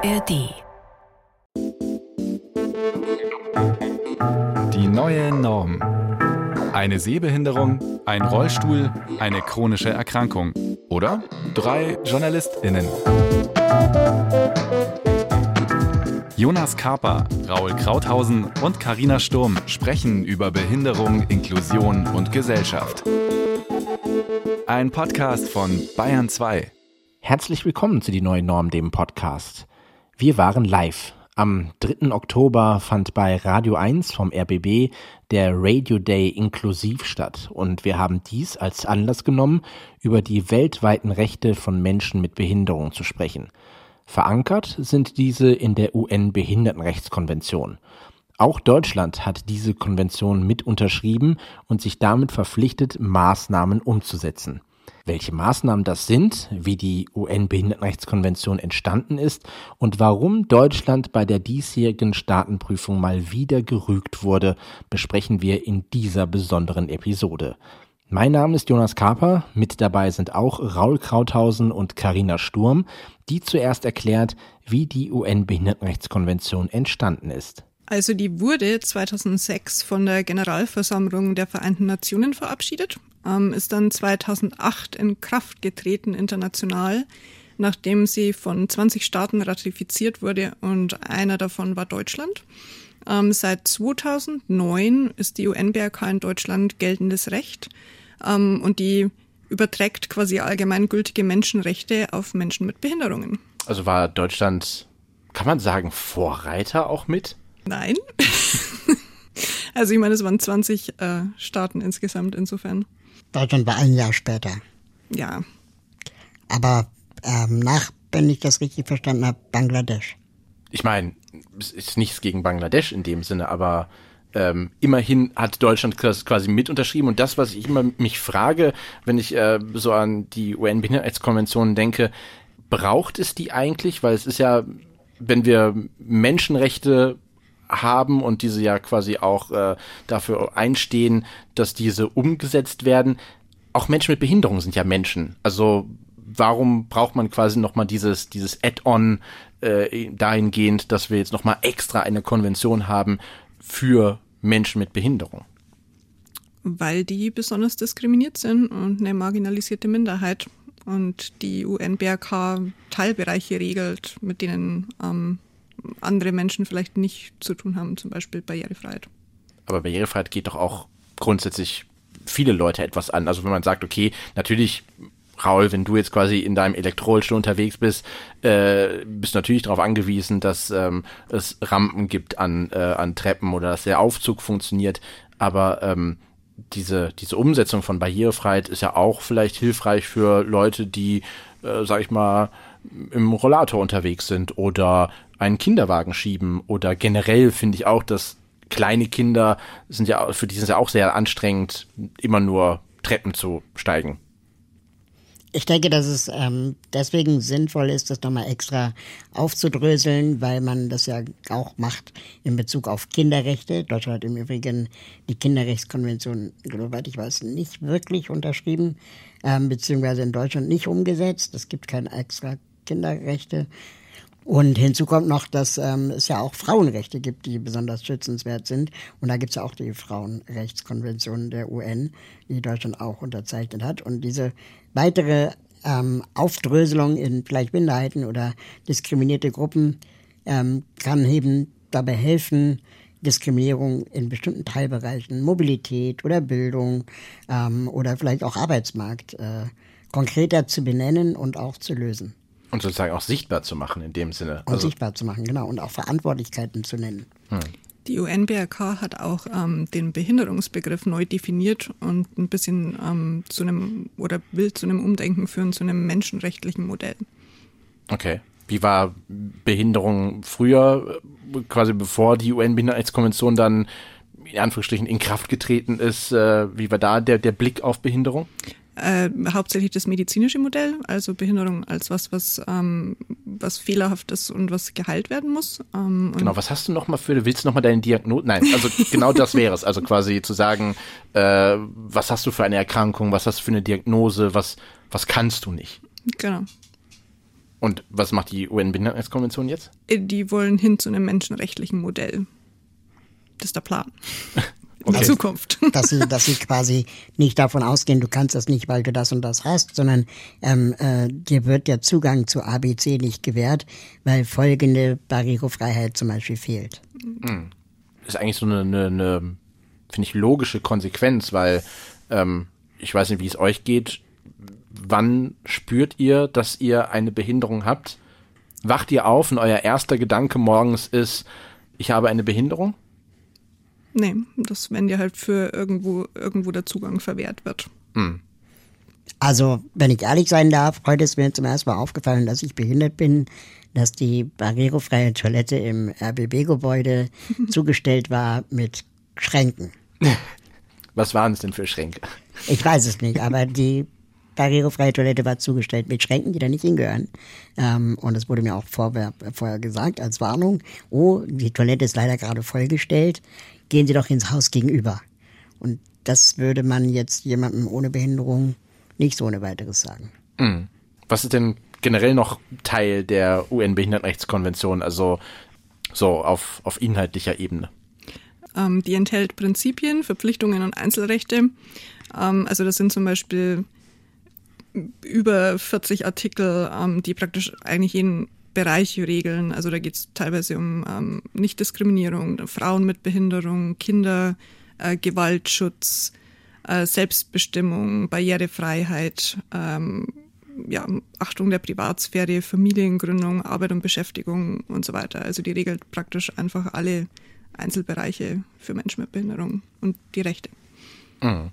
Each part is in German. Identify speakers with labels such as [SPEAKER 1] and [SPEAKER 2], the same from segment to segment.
[SPEAKER 1] ARD.
[SPEAKER 2] Die neue Norm. Eine Sehbehinderung, ein Rollstuhl, eine chronische Erkrankung oder drei JournalistInnen. Jonas Kaper, Raul Krauthausen und Karina Sturm sprechen über Behinderung, Inklusion und Gesellschaft. Ein Podcast von Bayern 2.
[SPEAKER 3] Herzlich willkommen zu die neue Norm, dem Podcast. Wir waren live. Am 3. Oktober fand bei Radio 1 vom RBB der Radio Day inklusiv statt und wir haben dies als Anlass genommen, über die weltweiten Rechte von Menschen mit Behinderung zu sprechen. Verankert sind diese in der UN-Behindertenrechtskonvention. Auch Deutschland hat diese Konvention mit unterschrieben und sich damit verpflichtet, Maßnahmen umzusetzen. Welche Maßnahmen das sind, wie die UN-Behindertenrechtskonvention entstanden ist und warum Deutschland bei der diesjährigen Staatenprüfung mal wieder gerügt wurde, besprechen wir in dieser besonderen Episode. Mein Name ist Jonas Kaper, mit dabei sind auch Raul Krauthausen und Karina Sturm, die zuerst erklärt, wie die UN-Behindertenrechtskonvention entstanden ist.
[SPEAKER 4] Also die wurde 2006 von der Generalversammlung der Vereinten Nationen verabschiedet, ähm, ist dann 2008 in Kraft getreten international, nachdem sie von 20 Staaten ratifiziert wurde und einer davon war Deutschland. Ähm, seit 2009 ist die UNBRK in Deutschland geltendes Recht ähm, und die überträgt quasi allgemeingültige Menschenrechte auf Menschen mit Behinderungen.
[SPEAKER 3] Also war Deutschland, kann man sagen, Vorreiter auch mit?
[SPEAKER 4] Nein. also ich meine, es waren 20 äh, Staaten insgesamt insofern.
[SPEAKER 5] Deutschland war ein Jahr später.
[SPEAKER 4] Ja.
[SPEAKER 5] Aber ähm, nach, wenn ich das richtig verstanden habe, Bangladesch.
[SPEAKER 3] Ich meine, es ist nichts gegen Bangladesch in dem Sinne, aber ähm, immerhin hat Deutschland das quasi mit unterschrieben. Und das, was ich immer mich frage, wenn ich äh, so an die UN-Behindertenrechtskonvention denke, braucht es die eigentlich? Weil es ist ja, wenn wir Menschenrechte haben und diese ja quasi auch äh, dafür einstehen, dass diese umgesetzt werden. Auch Menschen mit Behinderung sind ja Menschen. Also warum braucht man quasi nochmal dieses, dieses Add-on äh, dahingehend, dass wir jetzt nochmal extra eine Konvention haben für Menschen mit Behinderung?
[SPEAKER 4] Weil die besonders diskriminiert sind und eine marginalisierte Minderheit und die UNBRK Teilbereiche regelt, mit denen ähm, andere Menschen vielleicht nicht zu tun haben, zum Beispiel Barrierefreiheit.
[SPEAKER 3] Aber Barrierefreiheit geht doch auch grundsätzlich viele Leute etwas an. Also wenn man sagt, okay, natürlich Raul, wenn du jetzt quasi in deinem Elektrorollstuhl unterwegs bist, äh, bist natürlich darauf angewiesen, dass ähm, es Rampen gibt an, äh, an Treppen oder dass der Aufzug funktioniert. Aber ähm, diese, diese Umsetzung von Barrierefreiheit ist ja auch vielleicht hilfreich für Leute, die, äh, sag ich mal, im Rollator unterwegs sind oder einen Kinderwagen schieben oder generell finde ich auch, dass kleine Kinder sind ja, für die sind ja auch sehr anstrengend, immer nur Treppen zu steigen.
[SPEAKER 5] Ich denke, dass es ähm, deswegen sinnvoll ist, das nochmal extra aufzudröseln, weil man das ja auch macht in Bezug auf Kinderrechte. Deutschland hat im Übrigen die Kinderrechtskonvention, soweit ich weiß, nicht wirklich unterschrieben, ähm, beziehungsweise in Deutschland nicht umgesetzt. Es gibt keine extra Kinderrechte. Und hinzu kommt noch, dass ähm, es ja auch Frauenrechte gibt, die besonders schützenswert sind. Und da gibt es ja auch die Frauenrechtskonvention der UN, die Deutschland auch unterzeichnet hat. Und diese weitere ähm, Aufdröselung in vielleicht Minderheiten oder diskriminierte Gruppen ähm, kann eben dabei helfen, Diskriminierung in bestimmten Teilbereichen, Mobilität oder Bildung ähm, oder vielleicht auch Arbeitsmarkt äh, konkreter zu benennen und auch zu lösen.
[SPEAKER 3] Und sozusagen auch sichtbar zu machen in dem Sinne.
[SPEAKER 5] Und also sichtbar zu machen, genau. Und auch Verantwortlichkeiten zu nennen. Hm.
[SPEAKER 4] Die UNBRK hat auch ähm, den Behinderungsbegriff neu definiert und ein bisschen ähm, zu einem oder will zu einem Umdenken führen, zu einem menschenrechtlichen Modell.
[SPEAKER 3] Okay. Wie war Behinderung früher, quasi bevor die UN-Behindertenrechtskonvention dann in Anführungsstrichen in Kraft getreten ist? Äh, wie war da der, der Blick auf Behinderung?
[SPEAKER 4] Äh, hauptsächlich das medizinische Modell, also Behinderung als was, was, ähm, was fehlerhaft ist und was geheilt werden muss.
[SPEAKER 3] Ähm, genau, was hast du nochmal für, willst du nochmal deine Diagnose? Nein, also genau das wäre es. Also quasi zu sagen, äh, was hast du für eine Erkrankung, was hast du für eine Diagnose, was, was kannst du nicht?
[SPEAKER 4] Genau.
[SPEAKER 3] Und was macht die UN-Behindertenrechtskonvention jetzt?
[SPEAKER 4] Die wollen hin zu einem menschenrechtlichen Modell. Das ist der Plan.
[SPEAKER 5] Okay.
[SPEAKER 4] Zukunft.
[SPEAKER 5] Dass sie, dass sie quasi nicht davon ausgehen, du kannst das nicht, weil du das und das hast, sondern ähm, äh, dir wird der Zugang zu ABC nicht gewährt, weil folgende Barrierefreiheit zum Beispiel fehlt.
[SPEAKER 3] Mhm. Ist eigentlich so eine, eine, eine finde ich, logische Konsequenz, weil ähm, ich weiß nicht, wie es euch geht. Wann spürt ihr, dass ihr eine Behinderung habt? Wacht ihr auf und euer erster Gedanke morgens ist, ich habe eine Behinderung?
[SPEAKER 4] Nee, das, wenn dir halt für irgendwo, irgendwo der Zugang verwehrt wird. Hm.
[SPEAKER 5] Also, wenn ich ehrlich sein darf, heute ist mir zum ersten Mal aufgefallen, dass ich behindert bin, dass die barrierefreie Toilette im RBB-Gebäude zugestellt war mit Schränken.
[SPEAKER 3] Was waren es denn für Schränke?
[SPEAKER 5] Ich weiß es nicht, aber die barrierefreie Toilette war zugestellt mit Schränken, die da nicht hingehören. Ähm, und es wurde mir auch vorher, vorher gesagt als Warnung, oh, die Toilette ist leider gerade vollgestellt, gehen Sie doch ins Haus gegenüber. Und das würde man jetzt jemandem ohne Behinderung nicht so ohne weiteres sagen.
[SPEAKER 3] Mhm. Was ist denn generell noch Teil der UN-Behindertenrechtskonvention, also so auf, auf inhaltlicher Ebene?
[SPEAKER 4] Ähm, die enthält Prinzipien, Verpflichtungen und Einzelrechte. Ähm, also das sind zum Beispiel über 40 Artikel, ähm, die praktisch eigentlich jeden Bereich regeln. Also da geht es teilweise um ähm, Nichtdiskriminierung, Frauen mit Behinderung, Kinder, äh, Gewaltschutz, äh, Selbstbestimmung, Barrierefreiheit, ähm, ja, Achtung der Privatsphäre, Familiengründung, Arbeit und Beschäftigung und so weiter. Also die regelt praktisch einfach alle Einzelbereiche für Menschen mit Behinderung und die Rechte.
[SPEAKER 3] Mhm.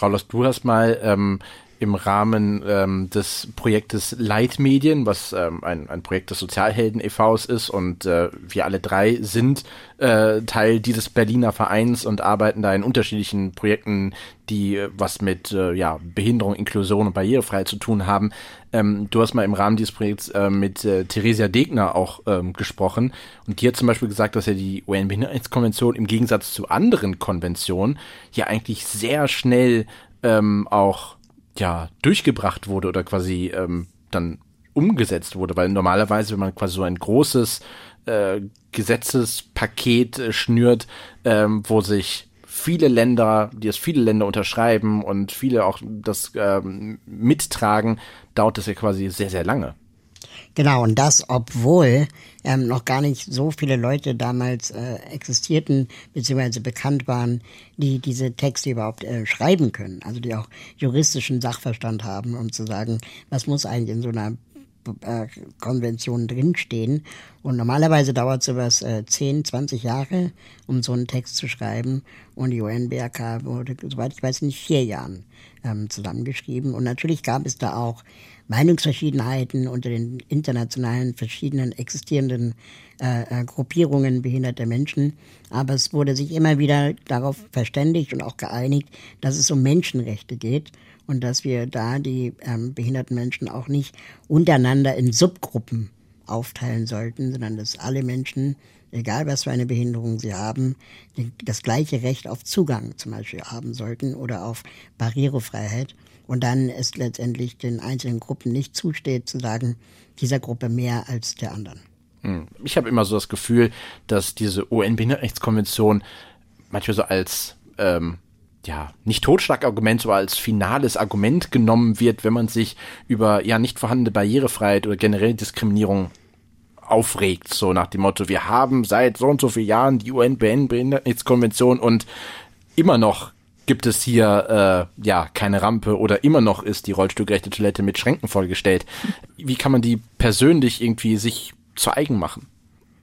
[SPEAKER 3] Raulos, du hast mal ähm, im Rahmen ähm, des Projektes Leitmedien, was ähm, ein, ein Projekt des Sozialhelden e.V.s ist und äh, wir alle drei sind äh, Teil dieses Berliner Vereins und arbeiten da in unterschiedlichen Projekten, die äh, was mit äh, ja, Behinderung, Inklusion und Barrierefreiheit zu tun haben. Ähm, du hast mal im Rahmen dieses Projekts äh, mit Theresia Degner auch ähm, gesprochen und die hat zum Beispiel gesagt, dass ja die UN-Behindertenkonvention im Gegensatz zu anderen Konventionen ja eigentlich sehr schnell ähm, auch ja durchgebracht wurde oder quasi ähm, dann umgesetzt wurde, weil normalerweise, wenn man quasi so ein großes äh, Gesetzespaket äh, schnürt, ähm, wo sich viele Länder, die es viele Länder unterschreiben und viele auch das ähm, mittragen, dauert das ja quasi sehr, sehr lange.
[SPEAKER 5] Genau, und das, obwohl ähm, noch gar nicht so viele Leute damals äh, existierten, beziehungsweise bekannt waren, die diese Texte überhaupt äh, schreiben können. Also die auch juristischen Sachverstand haben, um zu sagen, was muss eigentlich in so einer äh, Konvention drinstehen. Und normalerweise dauert sowas äh, 10, 20 Jahre, um so einen Text zu schreiben. Und die UNBRK wurde, soweit ich weiß, in vier Jahren ähm, zusammengeschrieben. Und natürlich gab es da auch Meinungsverschiedenheiten unter den internationalen verschiedenen existierenden äh, äh, Gruppierungen behinderter Menschen. Aber es wurde sich immer wieder darauf verständigt und auch geeinigt, dass es um Menschenrechte geht und dass wir da die ähm, behinderten Menschen auch nicht untereinander in Subgruppen aufteilen sollten, sondern dass alle Menschen, egal was für eine Behinderung sie haben, das gleiche Recht auf Zugang zum Beispiel haben sollten oder auf Barrierefreiheit und dann es letztendlich den einzelnen Gruppen nicht zusteht, zu sagen, dieser Gruppe mehr als der anderen.
[SPEAKER 3] Hm. Ich habe immer so das Gefühl, dass diese UN-Behindertenrechtskonvention manchmal so als ähm, ja, nicht Totschlagargument, so als finales Argument genommen wird, wenn man sich über ja nicht vorhandene Barrierefreiheit oder generell Diskriminierung aufregt, so nach dem Motto, wir haben seit so und so vielen Jahren die UN-Behindertenrechtskonvention und immer noch gibt es hier äh, ja keine Rampe oder immer noch ist die rollstuhlgerechte Toilette mit Schränken vollgestellt. Wie kann man die persönlich irgendwie sich zu eigen machen?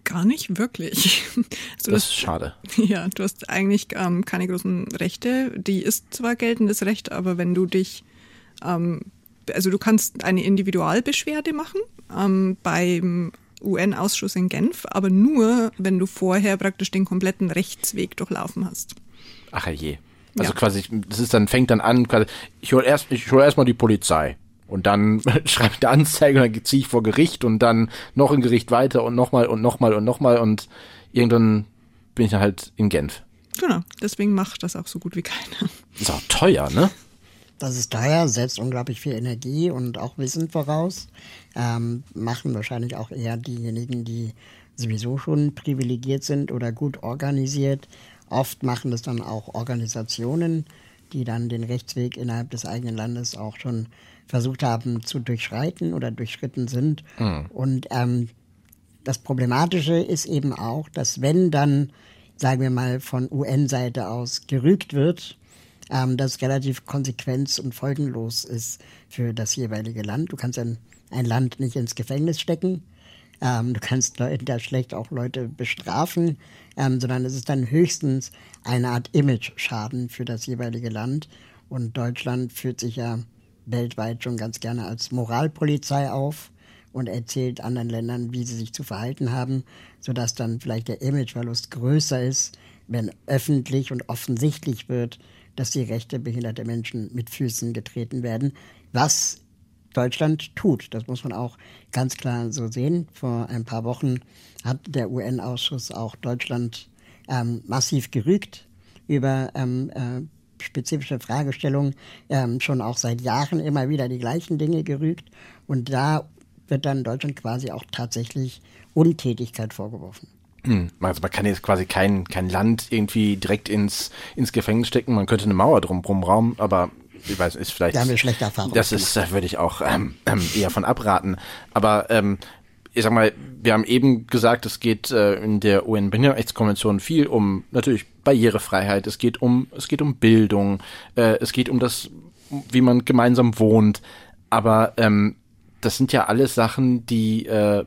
[SPEAKER 4] Gar nicht wirklich.
[SPEAKER 3] Also das, ist schade.
[SPEAKER 4] Ja, du hast eigentlich ähm, keine großen Rechte. Die ist zwar geltendes Recht, aber wenn du dich, ähm, also du kannst eine Individualbeschwerde machen ähm, beim UN-Ausschuss in Genf, aber nur, wenn du vorher praktisch den kompletten Rechtsweg durchlaufen hast.
[SPEAKER 3] Ach je. Also ja. quasi, das ist dann, fängt dann an, quasi, ich hole erst, ich hole erstmal die Polizei. Und dann schreibe ich eine Anzeige und dann ziehe ich vor Gericht und dann noch ein Gericht weiter und nochmal und nochmal und nochmal und irgendwann bin ich dann halt in Genf.
[SPEAKER 4] Genau, deswegen macht das auch so gut wie keiner.
[SPEAKER 3] Ist auch teuer, ne?
[SPEAKER 5] Das ist teuer, setzt unglaublich viel Energie und auch Wissen voraus. Ähm, machen wahrscheinlich auch eher diejenigen, die sowieso schon privilegiert sind oder gut organisiert. Oft machen das dann auch Organisationen, die dann den Rechtsweg innerhalb des eigenen Landes auch schon versucht haben zu durchschreiten oder durchschritten sind. Mhm. Und ähm, das Problematische ist eben auch, dass wenn dann, sagen wir mal, von UN-Seite aus gerügt wird, ähm, das relativ konsequenz- und folgenlos ist für das jeweilige Land. Du kannst ein, ein Land nicht ins Gefängnis stecken. Ähm, du kannst da schlecht auch Leute bestrafen, ähm, sondern es ist dann höchstens eine Art Image-Schaden für das jeweilige Land. Und Deutschland führt sich ja weltweit schon ganz gerne als Moralpolizei auf und erzählt anderen Ländern, wie sie sich zu verhalten haben, sodass dann vielleicht der Imageverlust größer ist, wenn öffentlich und offensichtlich wird, dass die Rechte behinderter Menschen mit Füßen getreten werden, was Deutschland tut. Das muss man auch ganz klar so sehen. Vor ein paar Wochen hat der UN-Ausschuss auch Deutschland ähm, massiv gerügt über ähm, äh, spezifische Fragestellungen, ähm, schon auch seit Jahren immer wieder die gleichen Dinge gerügt. Und da wird dann Deutschland quasi auch tatsächlich Untätigkeit vorgeworfen.
[SPEAKER 3] Hm, also man kann jetzt quasi kein, kein Land irgendwie direkt ins, ins Gefängnis stecken. Man könnte eine Mauer drum raumen, aber ich weiß, ist vielleicht.
[SPEAKER 5] Da haben wir schlechte Erfahrungen.
[SPEAKER 3] Das ist, da würde ich auch ähm, ähm, eher von abraten. Aber ähm, ich sag mal, wir haben eben gesagt, es geht äh, in der UN-Behindertenrechtskonvention viel um natürlich Barrierefreiheit, es geht um, es geht um Bildung, äh, es geht um das, wie man gemeinsam wohnt. Aber ähm, das sind ja alles Sachen, die äh,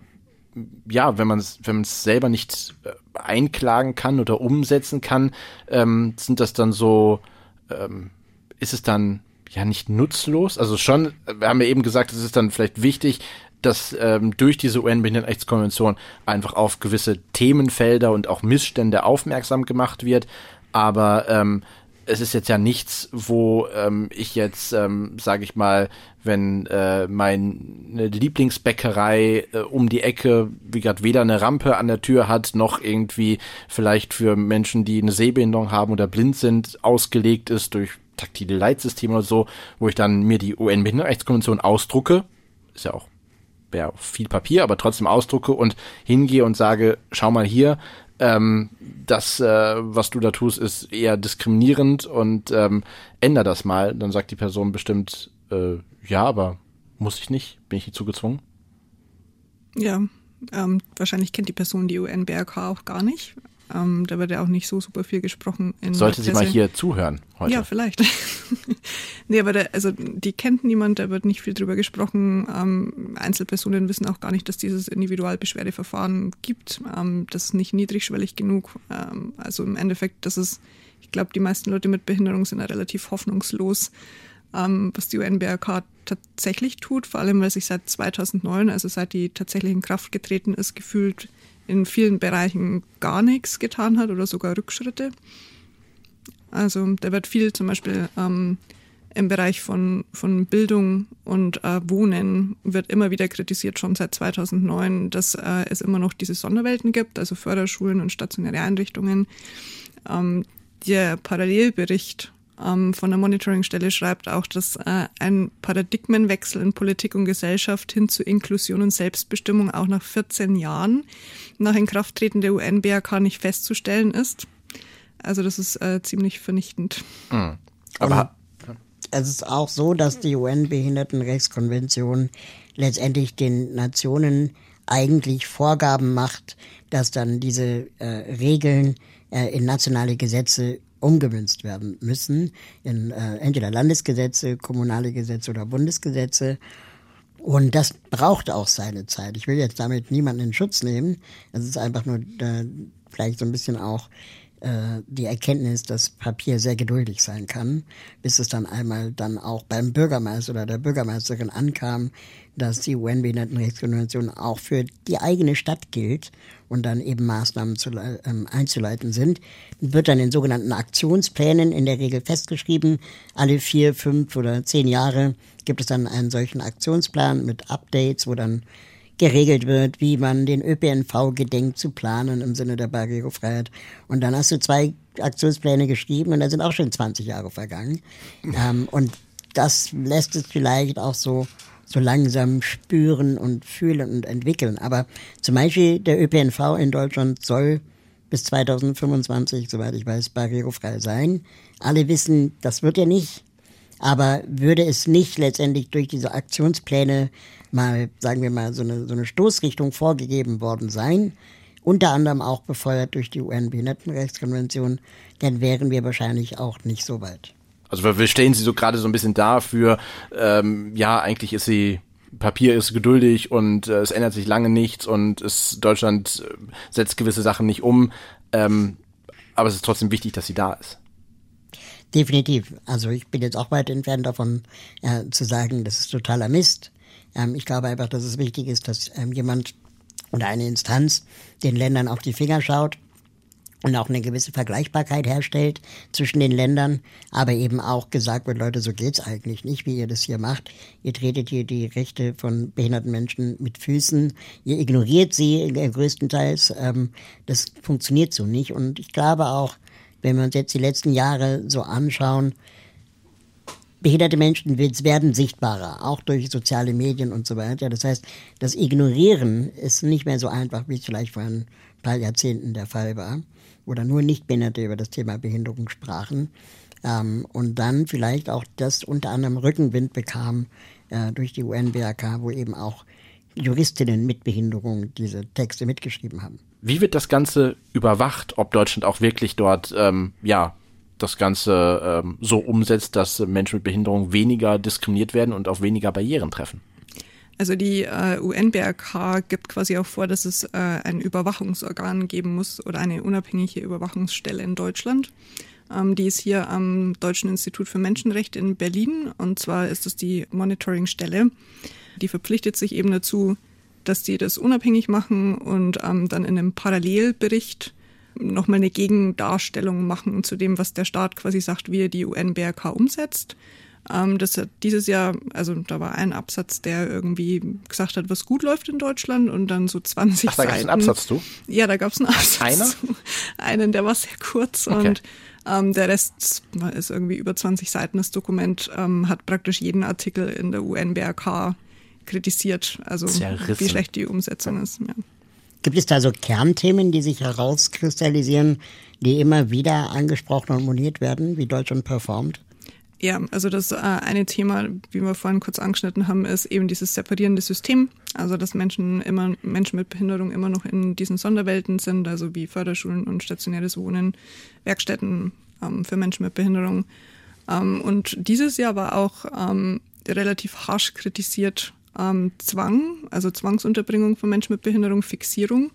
[SPEAKER 3] ja, wenn man es wenn man es selber nicht äh, einklagen kann oder umsetzen kann, ähm, sind das dann so, ähm, ist es dann ja nicht nutzlos? Also schon, wir haben ja eben gesagt, es ist dann vielleicht wichtig, dass ähm, durch diese UN-Behindertenrechtskonvention einfach auf gewisse Themenfelder und auch Missstände aufmerksam gemacht wird. Aber ähm, es ist jetzt ja nichts, wo ähm, ich jetzt, ähm, sage ich mal, wenn äh, meine Lieblingsbäckerei äh, um die Ecke, wie gesagt, weder eine Rampe an der Tür hat, noch irgendwie vielleicht für Menschen, die eine Sehbehinderung haben oder blind sind, ausgelegt ist durch taktile Leitsysteme oder so, wo ich dann mir die UN-Behindertenrechtskonvention ausdrucke, ist ja auch ja, viel Papier, aber trotzdem ausdrucke und hingehe und sage, schau mal hier, ähm, das, äh, was du da tust, ist eher diskriminierend und ähm, änder das mal. Dann sagt die Person bestimmt, äh, ja, aber muss ich nicht, bin ich nicht zugezwungen.
[SPEAKER 4] Ja, ähm, wahrscheinlich kennt die Person die UN-BRK auch gar nicht. Ähm, da wird ja auch nicht so super viel gesprochen.
[SPEAKER 3] Sollte sie mal hier zuhören heute?
[SPEAKER 4] Ja, vielleicht. nee, aber da, also die kennt niemand, da wird nicht viel drüber gesprochen. Ähm, Einzelpersonen wissen auch gar nicht, dass dieses Individualbeschwerdeverfahren gibt. Ähm, das ist nicht niedrigschwellig genug. Ähm, also im Endeffekt, das ist, ich glaube, die meisten Leute mit Behinderung sind ja relativ hoffnungslos, ähm, was die UNBRK tatsächlich tut, vor allem weil sich seit 2009, also seit die tatsächlich in Kraft getreten ist, gefühlt in vielen Bereichen gar nichts getan hat oder sogar Rückschritte. Also da wird viel zum Beispiel ähm, im Bereich von, von Bildung und äh, Wohnen wird immer wieder kritisiert, schon seit 2009, dass äh, es immer noch diese Sonderwelten gibt, also Förderschulen und stationäre Einrichtungen. Ähm, der Parallelbericht ähm, von der Monitoringstelle schreibt auch, dass äh, ein Paradigmenwechsel in Politik und Gesellschaft hin zu Inklusion und Selbstbestimmung auch nach 14 Jahren nach Inkrafttreten der UN-BRK nicht festzustellen ist. Also das ist äh, ziemlich vernichtend.
[SPEAKER 5] Mhm. Aber es ist auch so, dass die UN-Behindertenrechtskonvention letztendlich den Nationen eigentlich Vorgaben macht, dass dann diese äh, Regeln äh, in nationale Gesetze umgemünzt werden müssen in äh, entweder Landesgesetze, kommunale Gesetze oder Bundesgesetze. Und das braucht auch seine Zeit. Ich will jetzt damit niemanden in Schutz nehmen. Es ist einfach nur äh, vielleicht so ein bisschen auch äh, die Erkenntnis, dass Papier sehr geduldig sein kann, bis es dann einmal dann auch beim Bürgermeister oder der Bürgermeisterin ankam, dass die UN-Behindertenrechtskonvention auch für die eigene Stadt gilt und dann eben Maßnahmen zu, ähm, einzuleiten sind, wird dann in sogenannten Aktionsplänen in der Regel festgeschrieben. Alle vier, fünf oder zehn Jahre gibt es dann einen solchen Aktionsplan mit Updates, wo dann geregelt wird, wie man den ÖPNV gedenkt zu planen im Sinne der Barrierefreiheit. Und dann hast du zwei Aktionspläne geschrieben und da sind auch schon 20 Jahre vergangen. Ähm, und das lässt es vielleicht auch so, so langsam spüren und fühlen und entwickeln. Aber zum Beispiel der ÖPNV in Deutschland soll bis 2025, soweit ich weiß, barrierefrei sein. Alle wissen, das wird ja nicht. Aber würde es nicht letztendlich durch diese Aktionspläne mal, sagen wir mal, so eine, so eine Stoßrichtung vorgegeben worden sein, unter anderem auch befeuert durch die UN-Behindertenrechtskonvention, dann wären wir wahrscheinlich auch nicht so weit.
[SPEAKER 3] Also wir stellen sie so gerade so ein bisschen dafür, ähm, ja, eigentlich ist sie Papier ist geduldig und äh, es ändert sich lange nichts und es, Deutschland äh, setzt gewisse Sachen nicht um. Ähm, aber es ist trotzdem wichtig, dass sie da ist.
[SPEAKER 5] Definitiv. Also ich bin jetzt auch weit entfernt davon äh, zu sagen, das ist totaler Mist. Ähm, ich glaube einfach, dass es wichtig ist, dass ähm, jemand oder eine Instanz den Ländern auf die Finger schaut und auch eine gewisse Vergleichbarkeit herstellt zwischen den Ländern, aber eben auch gesagt wird, Leute, so geht's eigentlich nicht, wie ihr das hier macht. Ihr tretet hier die Rechte von behinderten Menschen mit Füßen, ihr ignoriert sie größtenteils. Ähm, das funktioniert so nicht. Und ich glaube auch, wenn wir uns jetzt die letzten Jahre so anschauen, behinderte Menschen werden sichtbarer, auch durch soziale Medien und so weiter. Das heißt, das Ignorieren ist nicht mehr so einfach, wie es vielleicht vor ein paar Jahrzehnten der Fall war, oder nur Nichtbehinderte über das Thema Behinderung sprachen. Ähm, und dann vielleicht auch das unter anderem Rückenwind bekam äh, durch die UN-BRK, wo eben auch Juristinnen mit Behinderung diese Texte mitgeschrieben haben.
[SPEAKER 3] Wie wird das Ganze überwacht, ob Deutschland auch wirklich dort, ähm, ja, das Ganze ähm, so umsetzt, dass Menschen mit Behinderung weniger diskriminiert werden und auf weniger Barrieren treffen?
[SPEAKER 4] Also die äh, UNBRK gibt quasi auch vor, dass es äh, ein Überwachungsorgan geben muss oder eine unabhängige Überwachungsstelle in Deutschland. Ähm, die ist hier am Deutschen Institut für Menschenrechte in Berlin und zwar ist es die Monitoringstelle. Die verpflichtet sich eben dazu, dass die das unabhängig machen und ähm, dann in einem Parallelbericht nochmal eine Gegendarstellung machen zu dem, was der Staat quasi sagt, wie er die UN-BRK umsetzt. Ähm, das hat dieses Jahr, also da war ein Absatz, der irgendwie gesagt hat, was gut läuft in Deutschland und dann so 20 Ach, da gab es einen
[SPEAKER 3] Absatz zu?
[SPEAKER 4] Ja, da gab es einen Absatz
[SPEAKER 3] Einer?
[SPEAKER 4] zu. Einen, der war sehr kurz okay. und ähm, der Rest ist irgendwie über 20 Seiten. Das Dokument ähm, hat praktisch jeden Artikel in der UN-BRK kritisiert, also Zerrissen. wie schlecht die Umsetzung ist. Ja.
[SPEAKER 5] Gibt es da so Kernthemen, die sich herauskristallisieren, die immer wieder angesprochen und moniert werden, wie Deutschland performt?
[SPEAKER 4] Ja, also das äh, eine Thema, wie wir vorhin kurz angeschnitten haben, ist eben dieses separierende System. Also dass Menschen immer Menschen mit Behinderung immer noch in diesen Sonderwelten sind, also wie Förderschulen und stationäres Wohnen, Werkstätten ähm, für Menschen mit Behinderung. Ähm, und dieses Jahr war auch ähm, relativ harsch kritisiert ähm, Zwang, also Zwangsunterbringung von Menschen mit Behinderung, Fixierung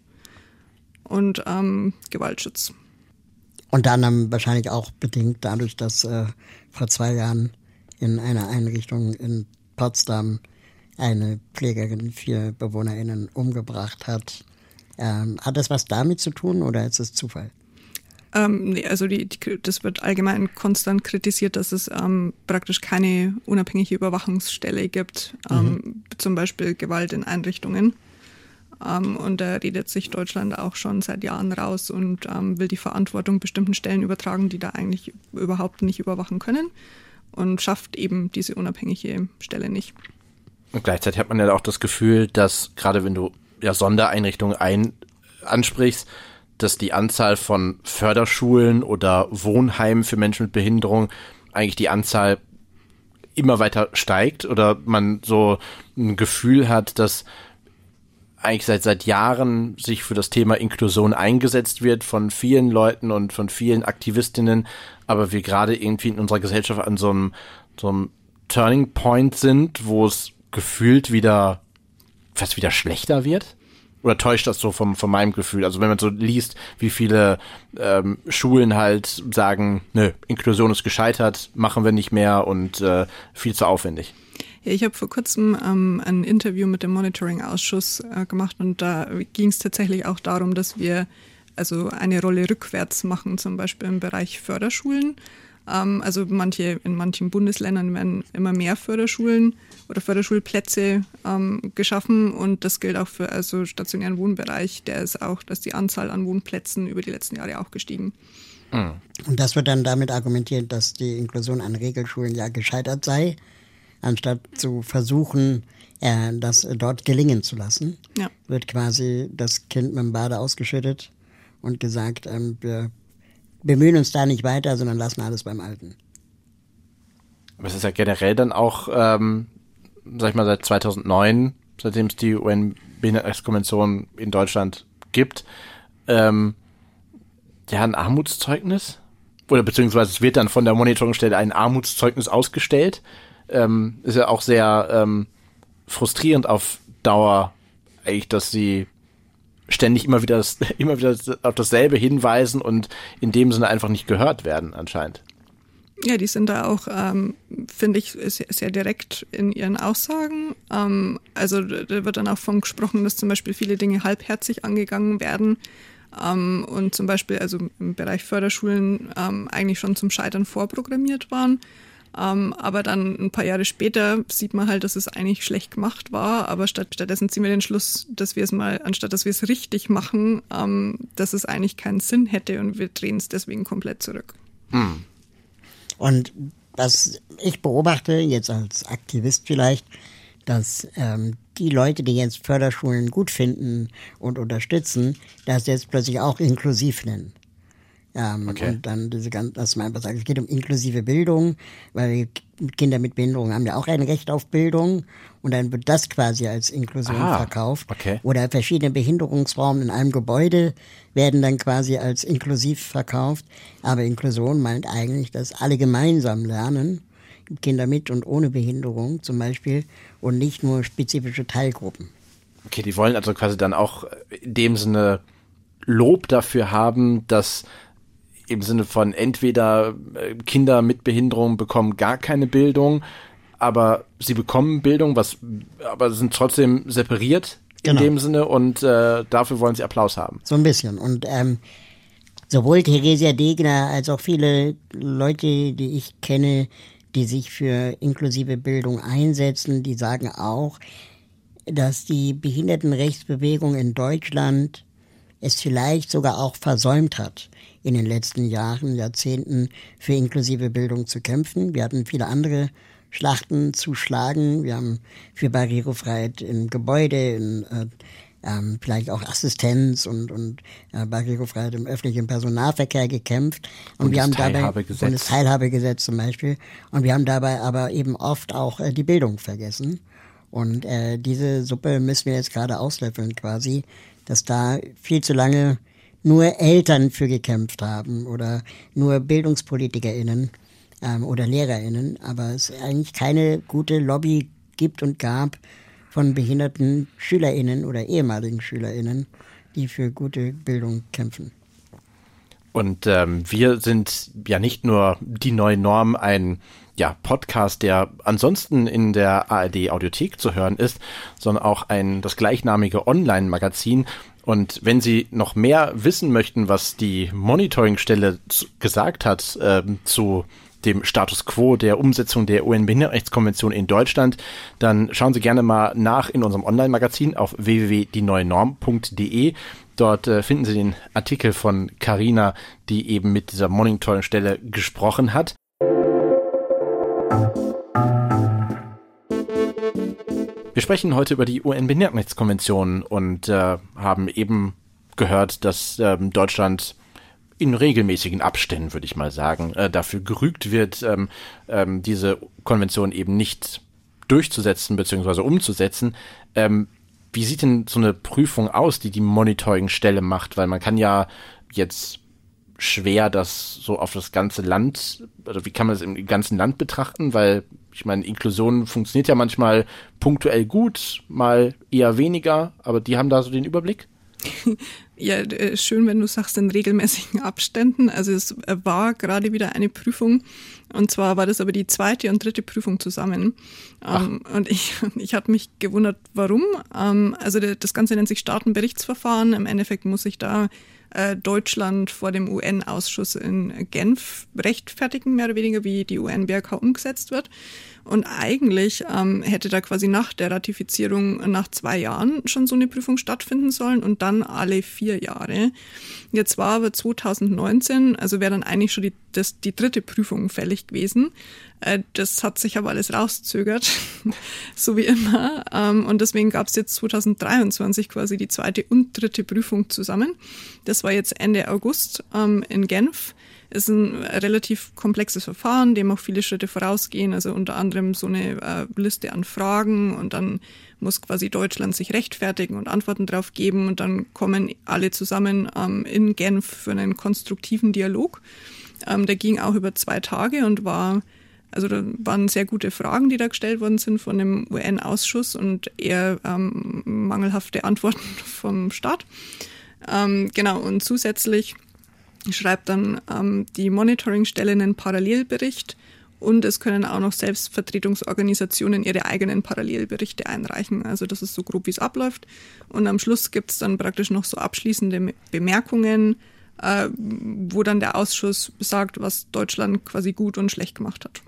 [SPEAKER 4] und ähm, Gewaltschutz.
[SPEAKER 5] Unter anderem wahrscheinlich auch bedingt dadurch, dass äh, vor zwei Jahren in einer Einrichtung in Potsdam eine Pflegerin vier BewohnerInnen umgebracht hat. Ähm, hat das was damit zu tun oder ist es Zufall?
[SPEAKER 4] Ähm, nee, also die, die, das wird allgemein konstant kritisiert, dass es ähm, praktisch keine unabhängige Überwachungsstelle gibt, ähm, mhm. zum Beispiel Gewalt in Einrichtungen. Ähm, und da redet sich Deutschland auch schon seit Jahren raus und ähm, will die Verantwortung bestimmten Stellen übertragen, die da eigentlich überhaupt nicht überwachen können und schafft eben diese unabhängige Stelle nicht.
[SPEAKER 3] Und gleichzeitig hat man ja auch das Gefühl, dass gerade wenn du ja Sondereinrichtungen ein ansprichst, dass die Anzahl von Förderschulen oder Wohnheimen für Menschen mit Behinderung eigentlich die Anzahl immer weiter steigt oder man so ein Gefühl hat, dass eigentlich seit seit Jahren sich für das Thema Inklusion eingesetzt wird von vielen Leuten und von vielen Aktivistinnen, aber wir gerade irgendwie in unserer Gesellschaft an so einem, so einem Turning Point sind, wo es gefühlt wieder fast wieder schlechter wird oder täuscht das so vom, von meinem Gefühl? Also wenn man so liest, wie viele ähm, Schulen halt sagen, nö, Inklusion ist gescheitert, machen wir nicht mehr und äh, viel zu aufwendig.
[SPEAKER 4] Ja, ich habe vor kurzem ähm, ein Interview mit dem Monitoring-Ausschuss äh, gemacht und da ging es tatsächlich auch darum, dass wir also eine Rolle rückwärts machen, zum Beispiel im Bereich Förderschulen. Ähm, also manche, in manchen Bundesländern werden immer mehr Förderschulen oder Förderschulplätze ähm, geschaffen und das gilt auch für also stationären Wohnbereich. Der ist auch, dass die Anzahl an Wohnplätzen über die letzten Jahre auch gestiegen.
[SPEAKER 5] Mhm. Und das wird dann damit argumentiert, dass die Inklusion an Regelschulen ja gescheitert sei, anstatt zu versuchen, äh, das dort gelingen zu lassen. Ja. Wird quasi das Kind mit dem Bade ausgeschüttet und gesagt, ähm, wir bemühen uns da nicht weiter, sondern lassen alles beim Alten.
[SPEAKER 3] Aber es ist ja generell dann auch, ähm, sag ich mal, seit 2009, seitdem es die UN-Behindertenrechtskonvention in Deutschland gibt, ähm, ja, ein Armutszeugnis? Oder beziehungsweise es wird dann von der Monitoringstelle ein Armutszeugnis ausgestellt. Ähm, ist ja auch sehr ähm, frustrierend auf Dauer, eigentlich, dass sie ständig immer wieder, das, immer wieder auf dasselbe hinweisen und in dem Sinne einfach nicht gehört werden, anscheinend.
[SPEAKER 4] Ja, die sind da auch, ähm, finde ich, sehr, sehr, direkt in ihren Aussagen. Ähm, also da wird dann auch von gesprochen, dass zum Beispiel viele Dinge halbherzig angegangen werden ähm, und zum Beispiel also im Bereich Förderschulen ähm, eigentlich schon zum Scheitern vorprogrammiert waren. Ähm, aber dann ein paar Jahre später sieht man halt, dass es eigentlich schlecht gemacht war. Aber statt, stattdessen ziehen wir den Schluss, dass wir es mal, anstatt dass wir es richtig machen, ähm, dass es eigentlich keinen Sinn hätte und wir drehen es deswegen komplett zurück. Hm.
[SPEAKER 5] Und was ich beobachte, jetzt als Aktivist vielleicht, dass ähm, die Leute, die jetzt Förderschulen gut finden und unterstützen, das jetzt plötzlich auch inklusiv nennen. Ähm, okay. Und dann diese ganze, dass man einfach sagt, es geht um inklusive Bildung, weil Kinder mit Behinderung haben ja auch ein Recht auf Bildung und dann wird das quasi als Inklusion Aha, verkauft. Okay. Oder verschiedene Behinderungsformen in einem Gebäude werden dann quasi als inklusiv verkauft. Aber Inklusion meint eigentlich, dass alle gemeinsam lernen, Kinder mit und ohne Behinderung zum Beispiel, und nicht nur spezifische Teilgruppen.
[SPEAKER 3] Okay, die wollen also quasi dann auch in dem Sinne Lob dafür haben, dass im Sinne von entweder äh, Kinder mit Behinderung bekommen gar keine Bildung, aber sie bekommen Bildung, was aber sind trotzdem separiert in genau. dem Sinne und äh, dafür wollen sie Applaus haben.
[SPEAKER 5] So ein bisschen. Und ähm, sowohl Theresia Degner als auch viele Leute, die ich kenne, die sich für inklusive Bildung einsetzen, die sagen auch, dass die Behindertenrechtsbewegung in Deutschland es vielleicht sogar auch versäumt hat, in den letzten Jahren, Jahrzehnten für inklusive Bildung zu kämpfen. Wir hatten viele andere Schlachten zu schlagen. Wir haben für Barrierefreiheit im Gebäude, in, äh, ähm, vielleicht auch Assistenz und, und äh, Barrierefreiheit im öffentlichen Personalverkehr gekämpft. Und, und wir haben dabei und das Teilhabegesetz zum Beispiel. Und wir haben dabei aber eben oft auch äh, die Bildung vergessen. Und äh, diese Suppe müssen wir jetzt gerade auslöffeln quasi, dass da viel zu lange nur Eltern für gekämpft haben oder nur BildungspolitikerInnen ähm, oder LehrerInnen, aber es eigentlich keine gute Lobby gibt und gab von behinderten SchülerInnen oder ehemaligen SchülerInnen, die für gute Bildung kämpfen.
[SPEAKER 3] Und ähm, wir sind ja nicht nur die neue Norm, ein ja, Podcast, der ansonsten in der ARD Audiothek zu hören ist, sondern auch ein das gleichnamige Online-Magazin, und wenn Sie noch mehr wissen möchten, was die Monitoringstelle gesagt hat äh, zu dem Status quo der Umsetzung der UN-Behindertenrechtskonvention in Deutschland, dann schauen Sie gerne mal nach in unserem Online-Magazin auf www.dieneuenorm.de. Dort äh, finden Sie den Artikel von Carina, die eben mit dieser Monitoringstelle gesprochen hat. Wir sprechen heute über die UN-Behindertenrechtskonvention und äh, haben eben gehört, dass ähm, Deutschland in regelmäßigen Abständen, würde ich mal sagen, äh, dafür gerügt wird, ähm, ähm, diese Konvention eben nicht durchzusetzen bzw. umzusetzen. Ähm, wie sieht denn so eine Prüfung aus, die die Monitoringstelle macht? Weil man kann ja jetzt schwer das so auf das ganze Land, also wie kann man das im ganzen Land betrachten? Weil ich meine, Inklusion funktioniert ja manchmal punktuell gut, mal eher weniger, aber die haben da so den Überblick.
[SPEAKER 4] Ja, äh, schön, wenn du sagst in regelmäßigen Abständen. Also es äh, war gerade wieder eine Prüfung und zwar war das aber die zweite und dritte Prüfung zusammen. Ähm, und ich, ich habe mich gewundert, warum. Um, ähm, also das Ganze nennt sich Staatenberichtsverfahren. Im Endeffekt muss ich da äh, Deutschland vor dem UN-Ausschuss in Genf rechtfertigen, mehr oder weniger, wie die UN-BRK umgesetzt wird. Und eigentlich ähm, hätte da quasi nach der Ratifizierung nach zwei Jahren schon so eine Prüfung stattfinden sollen und dann alle vier Jahre. Jetzt war aber 2019, also wäre dann eigentlich schon die, das, die dritte Prüfung fällig gewesen. Äh, das hat sich aber alles rauszögert, so wie immer. Ähm, und deswegen gab es jetzt 2023 quasi die zweite und dritte Prüfung zusammen. Das war jetzt Ende August ähm, in Genf ist ein relativ komplexes Verfahren, dem auch viele Schritte vorausgehen, also unter anderem so eine äh, Liste an Fragen und dann muss quasi Deutschland sich rechtfertigen und Antworten drauf geben und dann kommen alle zusammen ähm, in Genf für einen konstruktiven Dialog. Ähm, der ging auch über zwei Tage und war also da waren sehr gute Fragen, die da gestellt worden sind von dem UN-Ausschuss und eher ähm, mangelhafte Antworten vom Staat. Ähm, genau, und zusätzlich schreibt dann ähm, die Monitoringstelle einen Parallelbericht und es können auch noch Selbstvertretungsorganisationen ihre eigenen Parallelberichte einreichen. Also das ist so grob, wie es abläuft. Und am Schluss gibt es dann praktisch noch so abschließende Bemerkungen, äh, wo dann der Ausschuss sagt, was Deutschland quasi gut und schlecht gemacht hat.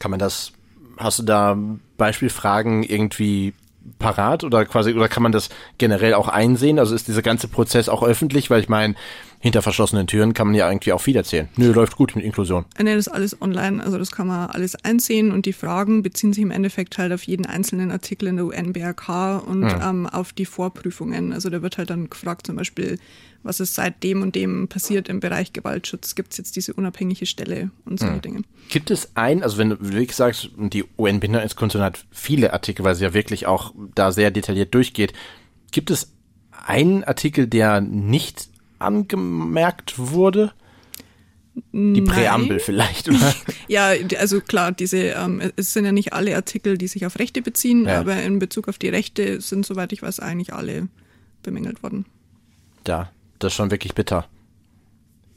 [SPEAKER 3] Kann man das, hast du da Beispielfragen irgendwie parat oder quasi, oder kann man das generell auch einsehen? Also ist dieser ganze Prozess auch öffentlich? Weil ich meine, hinter verschlossenen Türen kann man ja irgendwie auch viel erzählen. Nö, läuft gut mit Inklusion.
[SPEAKER 4] Nee, das ist alles online, also das kann man alles einsehen und die Fragen beziehen sich im Endeffekt halt auf jeden einzelnen Artikel in der UN-BRK und mhm. ähm, auf die Vorprüfungen. Also da wird halt dann gefragt zum Beispiel, was ist seit dem und dem passiert im Bereich Gewaltschutz? Gibt es jetzt diese unabhängige Stelle und solche mhm. Dinge?
[SPEAKER 3] Gibt es ein, also wenn du wirklich sagst, die UN-Behindertenkonvention hat viele Artikel, weil sie ja wirklich auch da sehr detailliert durchgeht. Gibt es einen Artikel, der nicht angemerkt wurde? Die Präambel vielleicht, oder?
[SPEAKER 4] ja, also klar, diese, ähm, es sind ja nicht alle Artikel, die sich auf Rechte beziehen, ja. aber in Bezug auf die Rechte sind, soweit ich weiß, eigentlich alle bemängelt worden.
[SPEAKER 3] Ja, das ist schon wirklich bitter.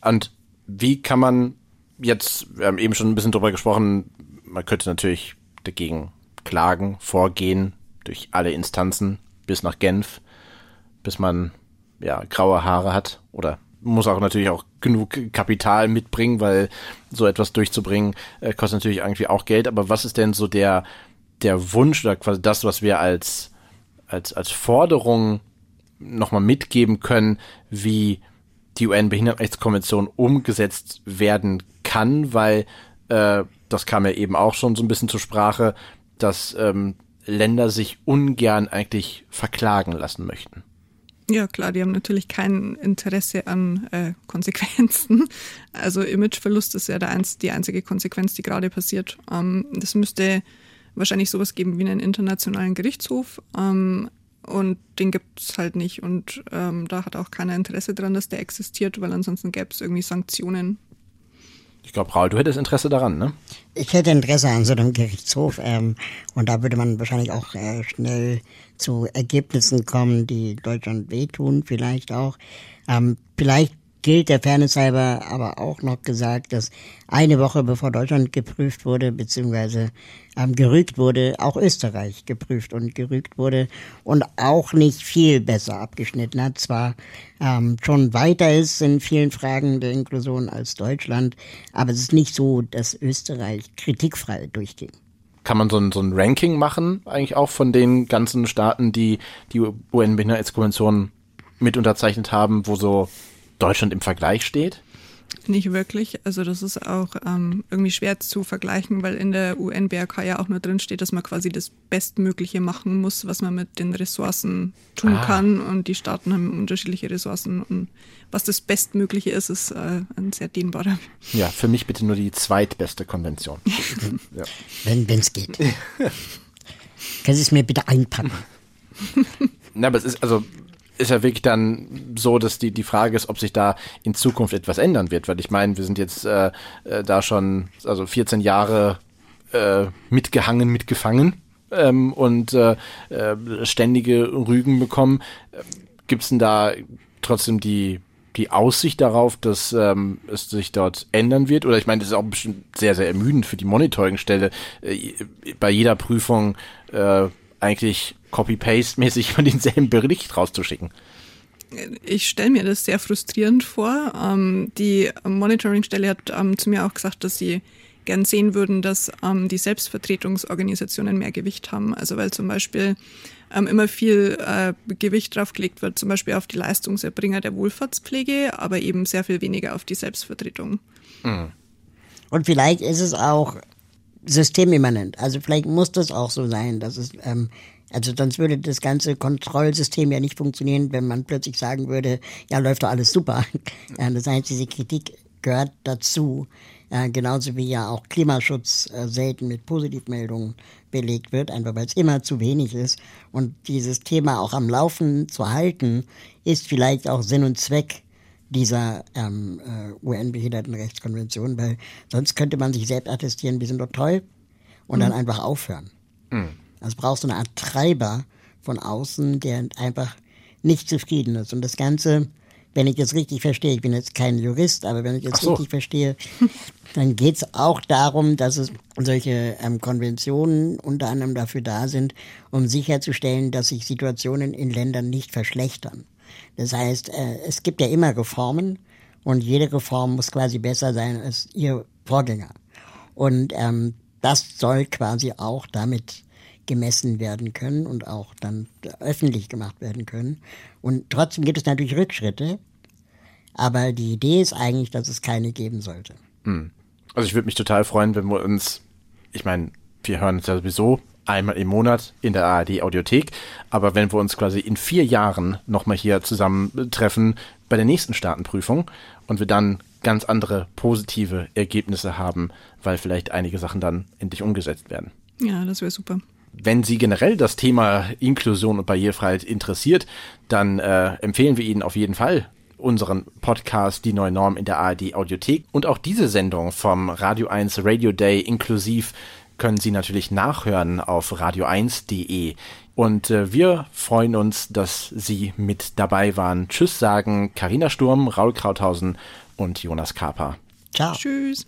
[SPEAKER 3] Und wie kann man jetzt, wir haben eben schon ein bisschen drüber gesprochen, man könnte natürlich dagegen klagen, vorgehen, durch alle Instanzen bis nach Genf, bis man ja, graue Haare hat oder muss auch natürlich auch genug Kapital mitbringen, weil so etwas durchzubringen äh, kostet natürlich irgendwie auch Geld. Aber was ist denn so der, der Wunsch oder quasi das, was wir als, als, als Forderung nochmal mitgeben können, wie die UN-Behindertenrechtskonvention umgesetzt werden kann, weil äh, das kam ja eben auch schon so ein bisschen zur Sprache, dass ähm, Länder sich ungern eigentlich verklagen lassen möchten.
[SPEAKER 4] Ja, klar, die haben natürlich kein Interesse an äh, Konsequenzen. Also Imageverlust ist ja einz die einzige Konsequenz, die gerade passiert. Ähm, das müsste wahrscheinlich sowas geben wie einen internationalen Gerichtshof. Ähm, und den gibt es halt nicht. Und ähm, da hat auch keiner Interesse dran, dass der existiert, weil ansonsten gäbe es irgendwie Sanktionen
[SPEAKER 3] ich glaube, Raul, du hättest Interesse daran, ne?
[SPEAKER 5] Ich hätte Interesse an so einem Gerichtshof ähm, und da würde man wahrscheinlich auch äh, schnell zu Ergebnissen kommen, die Deutschland wehtun, vielleicht auch. Ähm, vielleicht gilt der Fairness halber aber auch noch gesagt, dass eine Woche bevor Deutschland geprüft wurde, beziehungsweise ähm, gerügt wurde, auch Österreich geprüft und gerügt wurde und auch nicht viel besser abgeschnitten hat. Zwar ähm, schon weiter ist in vielen Fragen der Inklusion als Deutschland, aber es ist nicht so, dass Österreich kritikfrei durchging
[SPEAKER 3] kann man so ein, so ein Ranking machen, eigentlich auch von den ganzen Staaten, die die UN-Behindertenkonvention mit unterzeichnet haben, wo so Deutschland im Vergleich steht?
[SPEAKER 4] Nicht wirklich. Also das ist auch ähm, irgendwie schwer zu vergleichen, weil in der UN-BRK ja auch nur drin steht, dass man quasi das Bestmögliche machen muss, was man mit den Ressourcen tun ah. kann. Und die Staaten haben unterschiedliche Ressourcen. Und was das Bestmögliche ist, ist äh, ein sehr dehnbarer.
[SPEAKER 3] Ja, für mich bitte nur die zweitbeste Konvention.
[SPEAKER 5] ja. Wenn es geht. Können Sie es mir bitte einpacken?
[SPEAKER 3] Na, aber es ist, also ist ja wirklich dann so, dass die, die Frage ist, ob sich da in Zukunft etwas ändern wird, weil ich meine, wir sind jetzt äh, äh, da schon, also 14 Jahre äh, mitgehangen, mitgefangen ähm, und äh, äh, ständige Rügen bekommen. Gibt es denn da trotzdem die, die Aussicht darauf, dass ähm, es sich dort ändern wird? Oder ich meine, das ist auch bestimmt sehr, sehr ermüdend für die Monitoringstelle, äh, bei jeder Prüfung eigentlich Copy-Paste-mäßig von denselben Bericht rauszuschicken.
[SPEAKER 4] Ich stelle mir das sehr frustrierend vor. Ähm, die Monitoringstelle hat ähm, zu mir auch gesagt, dass sie gern sehen würden, dass ähm, die Selbstvertretungsorganisationen mehr Gewicht haben. Also weil zum Beispiel ähm, immer viel äh, Gewicht draufgelegt wird, zum Beispiel auf die Leistungserbringer der Wohlfahrtspflege, aber eben sehr viel weniger auf die Selbstvertretung.
[SPEAKER 5] Mhm. Und vielleicht ist es auch systemimmanent. Also vielleicht muss das auch so sein, dass es ähm, also sonst würde das ganze Kontrollsystem ja nicht funktionieren, wenn man plötzlich sagen würde, ja, läuft doch alles super. Ja, das heißt, diese Kritik gehört dazu. Ja, genauso wie ja auch Klimaschutz äh, selten mit Positivmeldungen belegt wird, einfach weil es immer zu wenig ist. Und dieses Thema auch am Laufen zu halten, ist vielleicht auch Sinn und Zweck dieser ähm, äh, UN-Behindertenrechtskonvention, weil sonst könnte man sich selbst attestieren, wir sind doch toll und mhm. dann einfach aufhören. Mhm. Also brauchst du eine Art Treiber von außen, der einfach nicht zufrieden ist. Und das Ganze, wenn ich das richtig verstehe, ich bin jetzt kein Jurist, aber wenn ich das so. richtig verstehe, dann geht es auch darum, dass es solche ähm, Konventionen unter anderem dafür da sind, um sicherzustellen, dass sich Situationen in Ländern nicht verschlechtern. Das heißt, äh, es gibt ja immer Reformen und jede Reform muss quasi besser sein als ihr Vorgänger. Und ähm, das soll quasi auch damit gemessen werden können und auch dann öffentlich gemacht werden können. Und trotzdem gibt es natürlich Rückschritte, aber die Idee ist eigentlich, dass es keine geben sollte.
[SPEAKER 3] Hm. Also ich würde mich total freuen, wenn wir uns, ich meine, wir hören uns ja sowieso einmal im Monat in der ARD Audiothek, aber wenn wir uns quasi in vier Jahren nochmal hier zusammentreffen bei der nächsten Staatenprüfung und wir dann ganz andere positive Ergebnisse haben, weil vielleicht einige Sachen dann endlich umgesetzt werden.
[SPEAKER 4] Ja, das wäre super
[SPEAKER 3] wenn Sie generell das Thema Inklusion und Barrierefreiheit interessiert, dann äh, empfehlen wir Ihnen auf jeden Fall unseren Podcast Die neue Norm in der ARD Audiothek und auch diese Sendung vom Radio 1 Radio Day inklusiv können Sie natürlich nachhören auf radio1.de. Und äh, wir freuen uns, dass Sie mit dabei waren. Tschüss sagen Karina Sturm, Raul Krauthausen und Jonas Kaper.
[SPEAKER 4] Ciao. Tschüss.